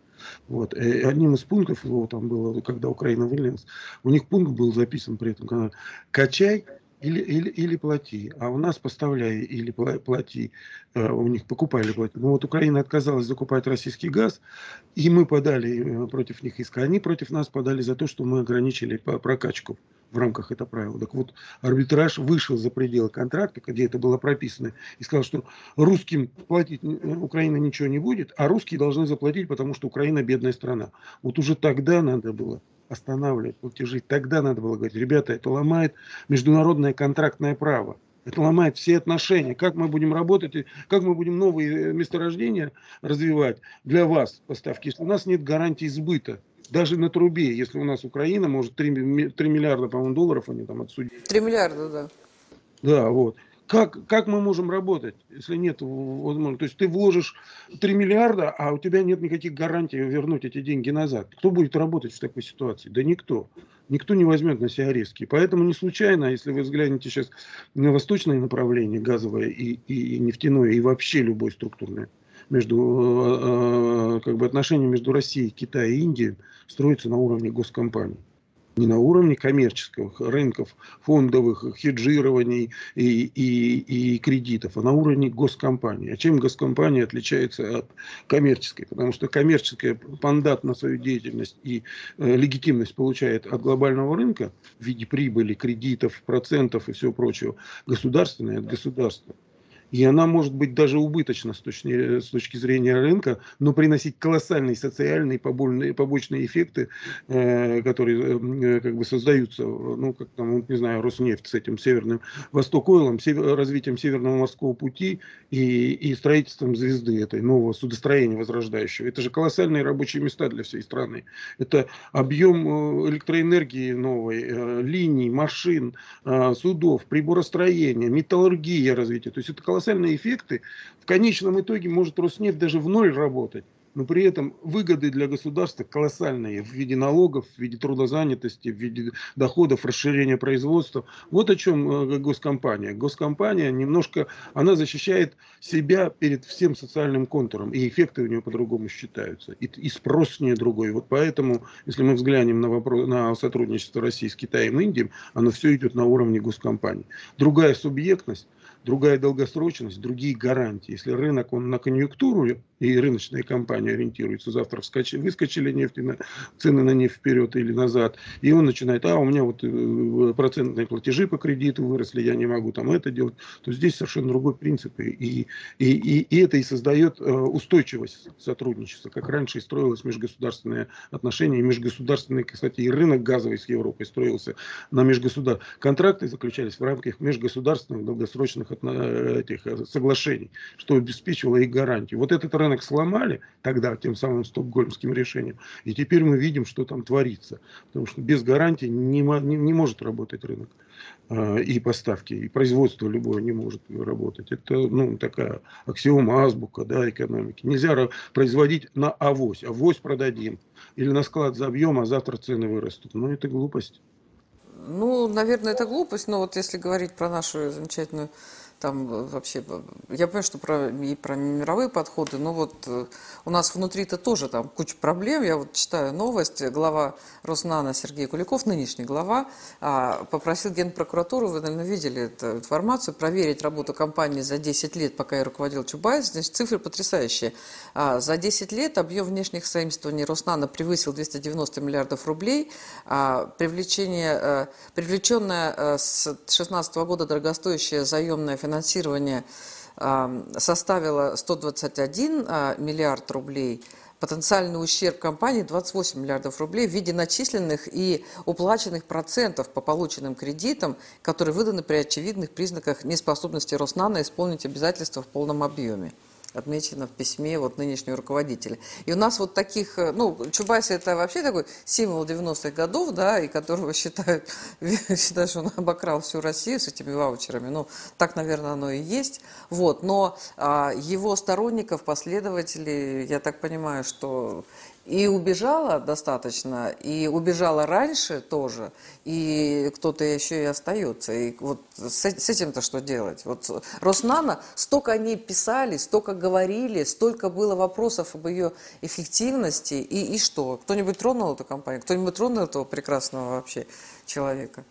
Вот. И одним из пунктов его там было, когда Украина вылилась, у них пункт был записан при этом, качай или, или, или плати. А у нас поставляй или плати. Э, у них покупали плати. Ну вот Украина отказалась закупать российский газ, и мы подали э, против них иск. Они против нас подали за то, что мы ограничили прокачку в рамках этого правила. Так вот, арбитраж вышел за пределы контракта, где это было прописано, и сказал, что русским платить э, Украина ничего не будет, а русские должны заплатить, потому что Украина бедная страна. Вот уже тогда надо было останавливать платежи. Тогда надо было говорить, ребята, это ломает международное контрактное право. Это ломает все отношения. Как мы будем работать, как мы будем новые месторождения развивать для вас поставки, если у нас нет гарантии сбыта даже на трубе, если у нас Украина может 3, 3 миллиарда, по-моему, долларов они там отсудили. 3 миллиарда, да. Да, вот. Как, как мы можем работать, если нет возможности? То есть ты вложишь 3 миллиарда, а у тебя нет никаких гарантий вернуть эти деньги назад. Кто будет работать в такой ситуации? Да никто. Никто не возьмет на себя риски. Поэтому не случайно, если вы взглянете сейчас на восточное направление, газовое и, и нефтяное, и вообще любое структурное, между э, э, как бы отношения между Россией, Китаем и Индией строятся на уровне госкомпаний. не на уровне коммерческих рынков, фондовых, хеджирований и, и, и кредитов, а на уровне госкомпании. А чем госкомпания отличается от коммерческой? Потому что коммерческая мандат на свою деятельность и э, легитимность получает от глобального рынка в виде прибыли, кредитов, процентов и всего прочего. Государственная от государства и она может быть даже убыточна с точки, с точки зрения рынка, но приносить колоссальные социальные побольные, побочные эффекты, э, которые э, как бы создаются, ну, как там, не знаю, Роснефть с этим северным Восток-Ойлом, север, развитием Северного морского пути и, и строительством звезды этой нового судостроения возрождающего. Это же колоссальные рабочие места для всей страны. Это объем э, электроэнергии новой, э, линий, машин, э, судов, приборостроения, металлургия развития. То есть это колоссальные эффекты, в конечном итоге может Роснефть даже в ноль работать но при этом выгоды для государства колоссальные в виде налогов, в виде трудозанятости, в виде доходов, расширения производства. Вот о чем э, госкомпания. Госкомпания немножко, она защищает себя перед всем социальным контуром, и эффекты у нее по-другому считаются, и, и спрос с нее другой. Вот поэтому, если мы взглянем на, вопрос, на сотрудничество России с Китаем и Индией, оно все идет на уровне госкомпании. Другая субъектность, другая долгосрочность, другие гарантии. Если рынок он на конъюнктуру и рыночные компании ориентируются, завтра вскочили, выскочили нефть, на, цены на нефть вперед или назад, и он начинает, а у меня вот э, процентные платежи по кредиту выросли, я не могу там это делать, то здесь совершенно другой принцип. И, и, и, и это и создает э, устойчивость сотрудничества, как раньше и строилось межгосударственные отношения, и межгосударственные, кстати, и рынок газовый с Европой строился на межгосудар. Контракты заключались в рамках межгосударственных долгосрочных этих э, соглашений, что обеспечивало их гарантии. Вот этот сломали тогда тем самым стокгольмским решением, и теперь мы видим, что там творится. Потому что без гарантии не, не, не может работать рынок а, и поставки, и производство любое не может работать. Это ну, такая аксиома, азбука да, экономики. Нельзя производить на авось. Авось продадим. Или на склад забьем, а завтра цены вырастут. Ну, это глупость. Ну, наверное, это глупость, но вот если говорить про нашу замечательную там э, вообще, э, я понимаю, что про, и про мировые подходы, но вот э, у нас внутри-то тоже там куча проблем. Я вот читаю новость, глава Роснана Сергей Куликов, нынешний глава, а, попросил Генпрокуратуру, вы, наверное, видели эту информацию, проверить работу компании за 10 лет, пока я руководил Чубайс. Значит, цифры потрясающие. А, за 10 лет объем внешних заимствований Роснана превысил 290 миллиардов рублей. А, привлечение, привлеченное с 2016 года дорогостоящее заемное финансирование составило 121 а, миллиард рублей, потенциальный ущерб компании 28 миллиардов рублей в виде начисленных и уплаченных процентов по полученным кредитам, которые выданы при очевидных признаках неспособности Роснана исполнить обязательства в полном объеме отмечено в письме вот нынешнего руководителя. И у нас вот таких, э, ну, Чубайс это вообще такой символ 90-х годов, да, и которого считают, *laughs* считают, что он обокрал всю Россию с этими ваучерами. Ну, так, наверное, оно и есть. Вот, но а, его сторонников, последователей, я так понимаю, что и убежала достаточно, и убежала раньше тоже, и кто-то еще и остается. И вот с, с этим-то что делать? Вот Роснана, столько о ней писали, столько говорили, столько было вопросов об ее эффективности, и, и что? Кто-нибудь тронул эту компанию? Кто-нибудь тронул этого прекрасного вообще человека?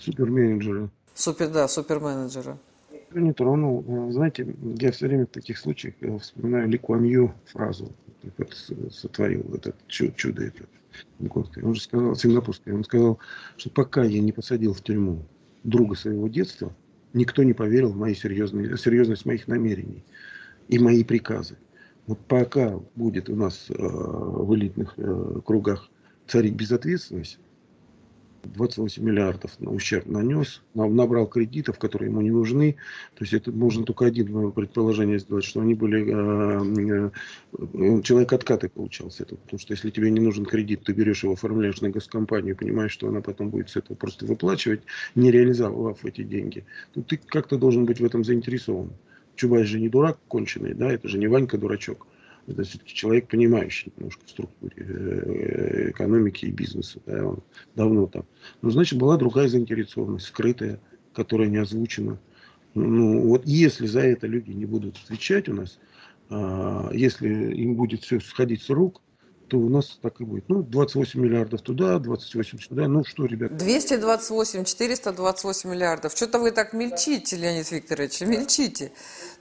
Суперменеджера. Супер, да, суперменеджера. Не тронул. Знаете, я все время в таких случаях э, вспоминаю Ли Куан Ю фразу вот, сотворил этот чудо это. Он же сказал, сингапурский, он сказал, что пока я не посадил в тюрьму друга своего детства, никто не поверил в мои серьезные, серьезность моих намерений и мои приказы. Вот пока будет у нас э, в элитных э, кругах царить безответственность, 28 миллиардов на ущерб нанес, набрал кредитов, которые ему не нужны. То есть это можно только один предположение сделать, что они были... Э, э, человек откаты получался это. Потому что если тебе не нужен кредит, ты берешь его, оформляешь на госкомпанию, понимаешь, что она потом будет с этого просто выплачивать, не реализовав эти деньги. То ты как-то должен быть в этом заинтересован. Чубай же не дурак конченый, да, это же не Ванька дурачок. Это все-таки человек, понимающий немножко в структуре э, экономики и бизнеса. Да, он давно там. Но, значит, была другая заинтересованность, скрытая, которая не озвучена. Ну, вот если за это люди не будут отвечать у нас, а, если им будет все сходить с рук, то у нас так и будет. Ну, 28 миллиардов туда, 28 сюда. Ну что, ребят? 228, 428 миллиардов. Что-то вы так мельчите, Леонид Викторович, мельчите.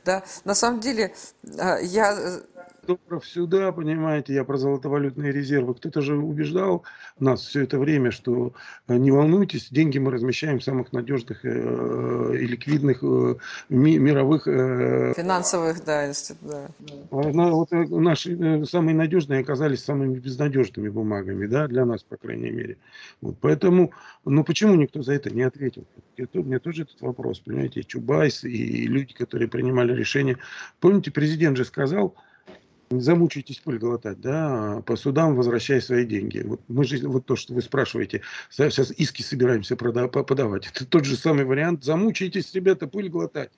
Да? На самом деле, а, я э, долларов сюда, понимаете, я про золотовалютные резервы. Кто-то же убеждал нас все это время, что э, не волнуйтесь, деньги мы размещаем в самых надежных э, и ликвидных э, мировых... Э, Финансовых, да, да. А, вот э, наши э, самые надежные оказались самыми безнадежными бумагами, да, для нас, по крайней мере. Вот, поэтому, ну почему никто за это не ответил? Это, у меня тоже этот вопрос, понимаете, Чубайс и люди, которые принимали решение. Помните, президент же сказал, не замучайтесь пыль глотать, да, по судам возвращай свои деньги. Вот мы же, вот то, что вы спрашиваете, сейчас иски собираемся прода- подавать. Это тот же самый вариант. Замучайтесь, ребята, пыль глотать.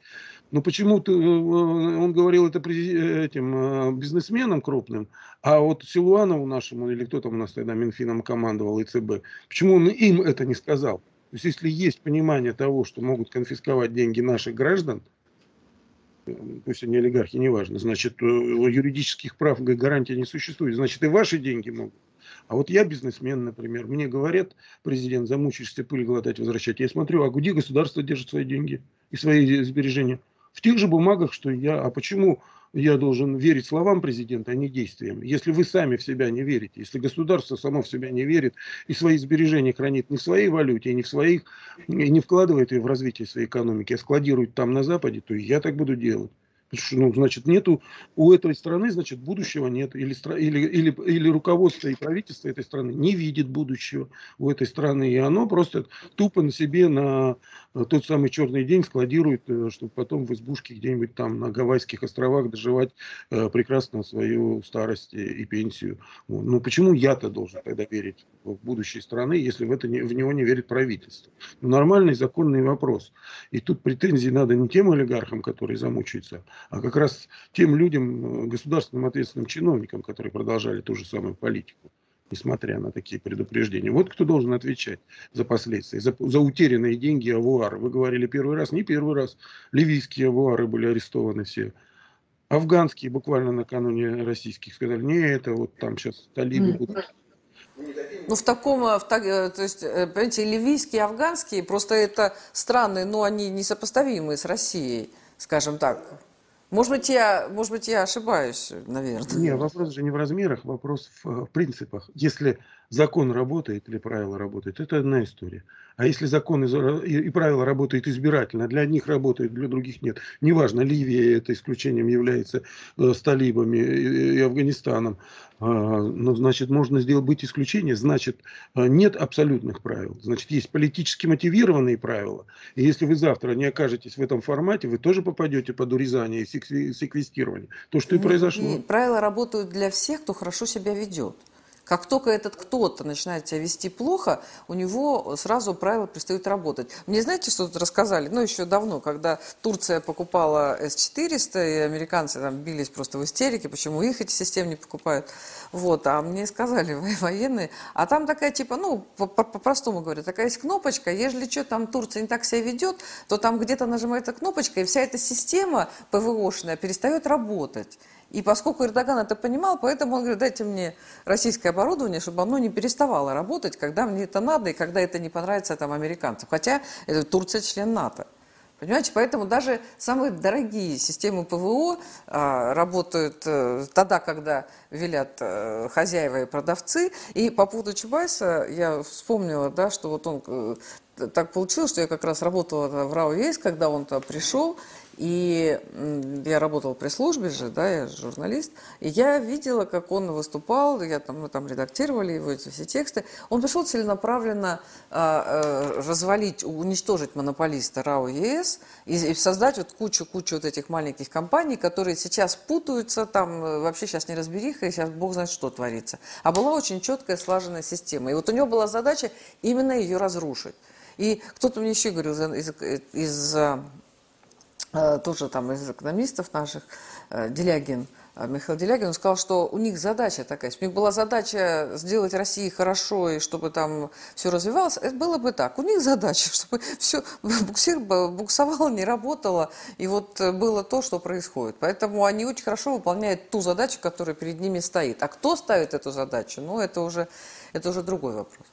Но почему-то э, он говорил это этим э, бизнесменам крупным, а вот Силуанову нашему, или кто там у нас тогда Минфином командовал, ИЦБ, почему он им это не сказал? То есть, если есть понимание того, что могут конфисковать деньги наших граждан, пусть они олигархи, неважно, значит, э, юридических прав гарантии не существует, значит, и ваши деньги могут. А вот я бизнесмен, например, мне говорят, президент, замучишься пыль глотать, возвращать. Я смотрю, а где государство держит свои деньги и свои сбережения? В тех же бумагах, что я. А почему я должен верить словам президента, а не действиям. Если вы сами в себя не верите, если государство само в себя не верит и свои сбережения хранит не в своей валюте, и не в своих, и не вкладывает ее в развитие своей экономики, а складирует там на Западе, то я так буду делать. Ну, значит, нету у этой страны, значит, будущего нет. Или, или, или, или руководство и правительство этой страны не видит будущего у этой страны. И оно просто тупо на себе на тот самый черный день складирует, э, чтобы потом в избушке где-нибудь там на Гавайских островах доживать э, прекрасно свою старость и пенсию. Ну, почему я-то должен тогда верить в будущее страны, если в, это не, в него не верит правительство? Ну, нормальный законный вопрос. И тут претензии надо не тем олигархам, которые замучаются, а как раз тем людям, э, государственным ответственным чиновникам, которые продолжали ту же самую политику, несмотря на такие предупреждения. Вот кто должен отвечать за последствия, за, за утерянные деньги авуар. Вы говорили первый раз, не первый раз. Ливийские авуары были арестованы все. Афганские буквально накануне российских сказали, не, это вот там сейчас талибы будут ну, в таком, в так, э, то есть, э, понимаете, ливийские, афганские, просто это страны, но они несопоставимые с Россией, скажем так. Может быть, я, может быть, я ошибаюсь, наверное. Нет, вопрос же не в размерах, вопрос в, в принципах. Если закон работает или правила работают, это одна история. А если закон и правила работают избирательно, для одних работают, для других нет. Неважно, Ливия это исключением является э, с талибами и Афганистаном. А, но, значит, можно сделать быть исключение. Значит, э, нет абсолютных правил. Значит, есть политически мотивированные правила. И если вы завтра не окажетесь в этом формате, вы тоже попадете под урезание и секвестирование. То, что и произошло. И правила работают для всех, кто хорошо себя ведет. Как только этот кто-то начинает себя вести плохо, у него сразу правила перестают работать. Мне знаете, что тут рассказали? Ну, еще давно, когда Турция покупала С-400, и американцы там бились просто в истерике, почему их эти системы не покупают. Вот, а мне сказали военные, а там такая типа, ну, по-простому говоря, такая есть кнопочка, если что, там Турция не так себя ведет, то там где-то нажимается кнопочка, и вся эта система ПВОшная перестает работать. И поскольку Эрдоган это понимал, поэтому он говорит, дайте мне российское оборудование, чтобы оно не переставало работать, когда мне это надо и когда это не понравится там американцам. Хотя это Турция член НАТО. Понимаете, поэтому даже самые дорогие системы ПВО а, работают а, тогда, когда велят а, хозяева и продавцы. И по поводу Чубайса я вспомнила, да, что вот он э, так получилось, что я как раз работала в РАО ЕС, когда он туда пришел, и я работала при службе же, да, я журналист, и я видела, как он выступал, я там, мы там редактировали его эти все тексты. Он пришел целенаправленно а, а, развалить, уничтожить монополиста РАО ЕС и, и создать вот кучу-кучу вот этих маленьких компаний, которые сейчас путаются, там э, вообще сейчас не разбериха, и сейчас бог знает, что творится. А была очень четкая, слаженная система. И вот у него была задача именно ее разрушить. И кто-то мне еще говорил из, из, из Э, тоже там из экономистов наших, э, Делягин, Михаил Делягин, он сказал, что у них задача такая. Если у них была задача сделать России хорошо и чтобы там все развивалось, это было бы так. У них задача, *laughs* чтобы все буксир буксовало, не работало, и вот было то, что происходит. Поэтому они очень хорошо выполняют ту задачу, которая перед ними стоит. А кто ставит эту задачу, ну, это уже, это уже другой вопрос.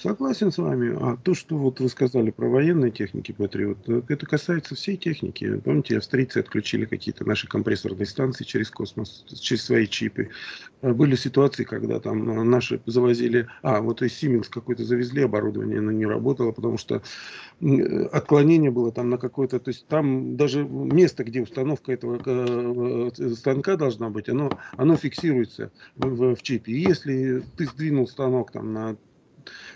Согласен с вами. А то, что вот вы сказали про военные техники Патриот, это касается всей техники. Помните, австрийцы отключили какие-то наши компрессорные станции через космос, через свои чипы. А были ситуации, когда там наши завозили... А, вот из Siemens какой-то завезли оборудование, оно не работало, потому что отклонение было там на какое-то... То есть там даже место, где установка этого э, э, станка должна быть, оно, оно фиксируется в, в чипе. И если ты сдвинул станок там на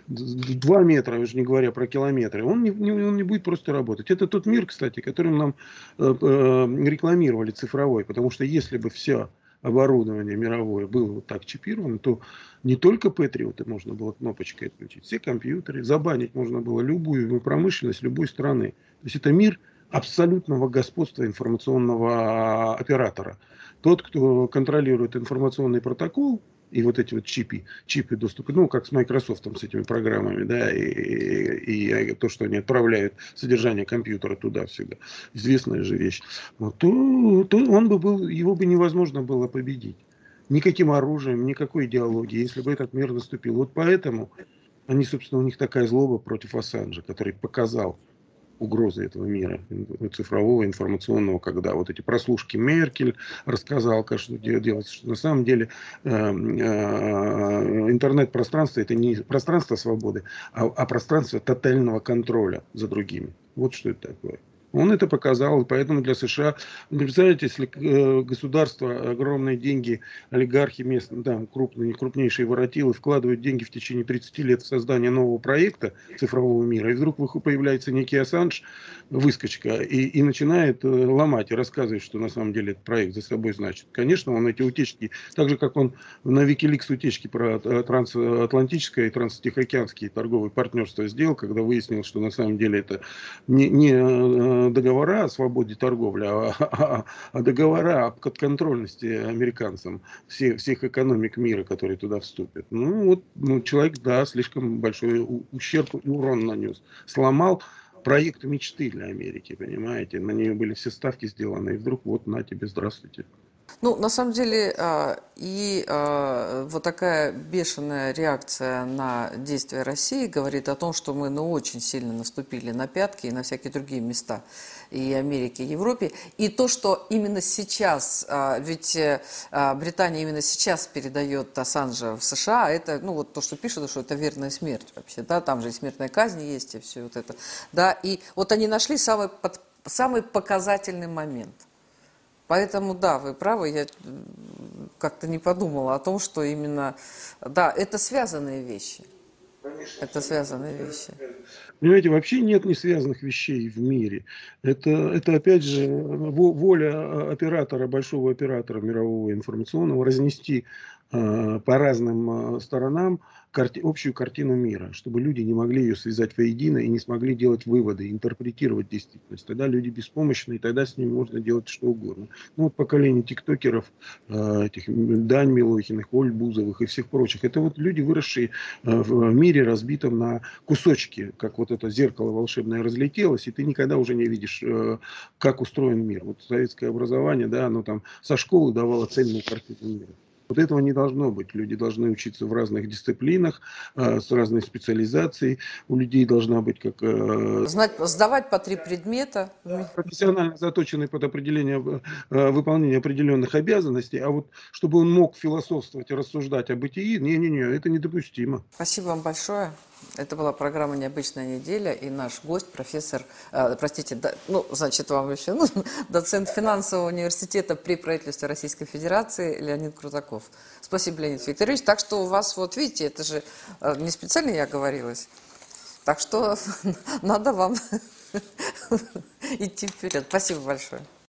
2 метра, уже не говоря про километры, он не, не, он не будет просто работать. Это тот мир, кстати, которым нам э, э, рекламировали цифровой, потому что если бы все оборудование мировое было вот так чипировано, то не только Патриоты можно было кнопочкой отключить, все компьютеры, забанить можно было любую промышленность любой страны. То есть это мир абсолютного господства информационного оператора. Тот, кто контролирует информационный протокол, и вот эти вот чипы, чипы доступа, ну, как с Microsoft с этими программами, да, и, и, и то, что они отправляют содержание компьютера туда всегда, известная же вещь, вот, то, то он бы был, его бы невозможно было победить. Никаким оружием, никакой идеологией, если бы этот мир наступил. Вот поэтому они, собственно, у них такая злоба против Ассанжа, который показал, угрозы этого мира цифрового, информационного, когда вот эти прослушки Меркель рассказал, что делать, что на самом деле э, э, интернет-пространство это не пространство свободы, а, а пространство тотального контроля за другими. Вот что это такое. Он это показал, и поэтому для США, вы представляете, если э, государство, огромные деньги, олигархи местные, да, крупные, крупнейшие воротилы вкладывают деньги в течение 30 лет в создание нового проекта цифрового мира, и вдруг появляется некий Ассанж, выскочка, и, и начинает э, ломать и рассказывать, что на самом деле этот проект за собой значит. Конечно, он эти утечки, так же, как он на Wikileaks утечки про э, трансатлантическое и транстихоокеанские торговые партнерства сделал, когда выяснил, что на самом деле это не, не договора о свободе торговли, а, *laughs* а, а договора о подконтрольности американцам всех, всех экономик мира, которые туда вступят. Ну, вот ну, человек, да, слишком большой ущерб и урон нанес. Сломал проект мечты для Америки, понимаете? На нее были все ставки сделаны, и вдруг вот на тебе, здравствуйте. Ну, на самом деле, а, и а, вот такая бешеная реакция на действия России говорит о том, что мы ну, очень сильно наступили на пятки и на всякие другие места и Америки, и Европе. И то, что именно сейчас, а, ведь э, Британия именно сейчас передает Ассанжа в США, это, ну, вот то, что пишут, что это верная смерть вообще, да, там же и смертная казнь есть, и все вот это, да, и вот они нашли самый, самый показательный момент – Поэтому, да, вы правы, я как-то не подумала о том, что именно, да, это связанные вещи. Конечно, это связанные вещи. Понимаете, вообще нет не связанных вещей в мире. Это, это опять же воля оператора, большого оператора мирового информационного разнести э, по разным э, сторонам карти общую картину мира, чтобы люди не могли ее связать воедино и не смогли делать выводы, интерпретировать действительность. Тогда люди беспомощны, и тогда с ними можно делать что угодно. Ну вот поколение тиктокеров, э, этих Дань Милохиных, Оль Бузовых и всех прочих, это вот люди, выросшие э, в мире, разбитом на кусочки, как вот это зеркало волшебное разлетелось, и ты никогда уже не видишь, э, как устроен мир. Вот советское образование, да, оно там со школы давало цельную картину мира. Вот этого не должно быть. Люди должны учиться в разных дисциплинах, э, с разной специализацией. У людей должна быть как... Э, Знать, сдавать по три предмета. Профессионально заточенный под определение, э, выполнение определенных обязанностей. А вот чтобы он мог философствовать и рассуждать о бытии, не-не-не, это недопустимо. Спасибо вам большое. Это была программа «Необычная неделя», и наш гость, профессор, э, простите, да, ну, значит, вам еще, ну, *laughs* доцент финансового университета при правительстве Российской Федерации Леонид Крутаков. Спасибо, Леонид Викторович. Так что у вас, вот видите, это же э, не специально я говорилась. Так что *laughs* надо вам *laughs* идти вперед. Спасибо большое.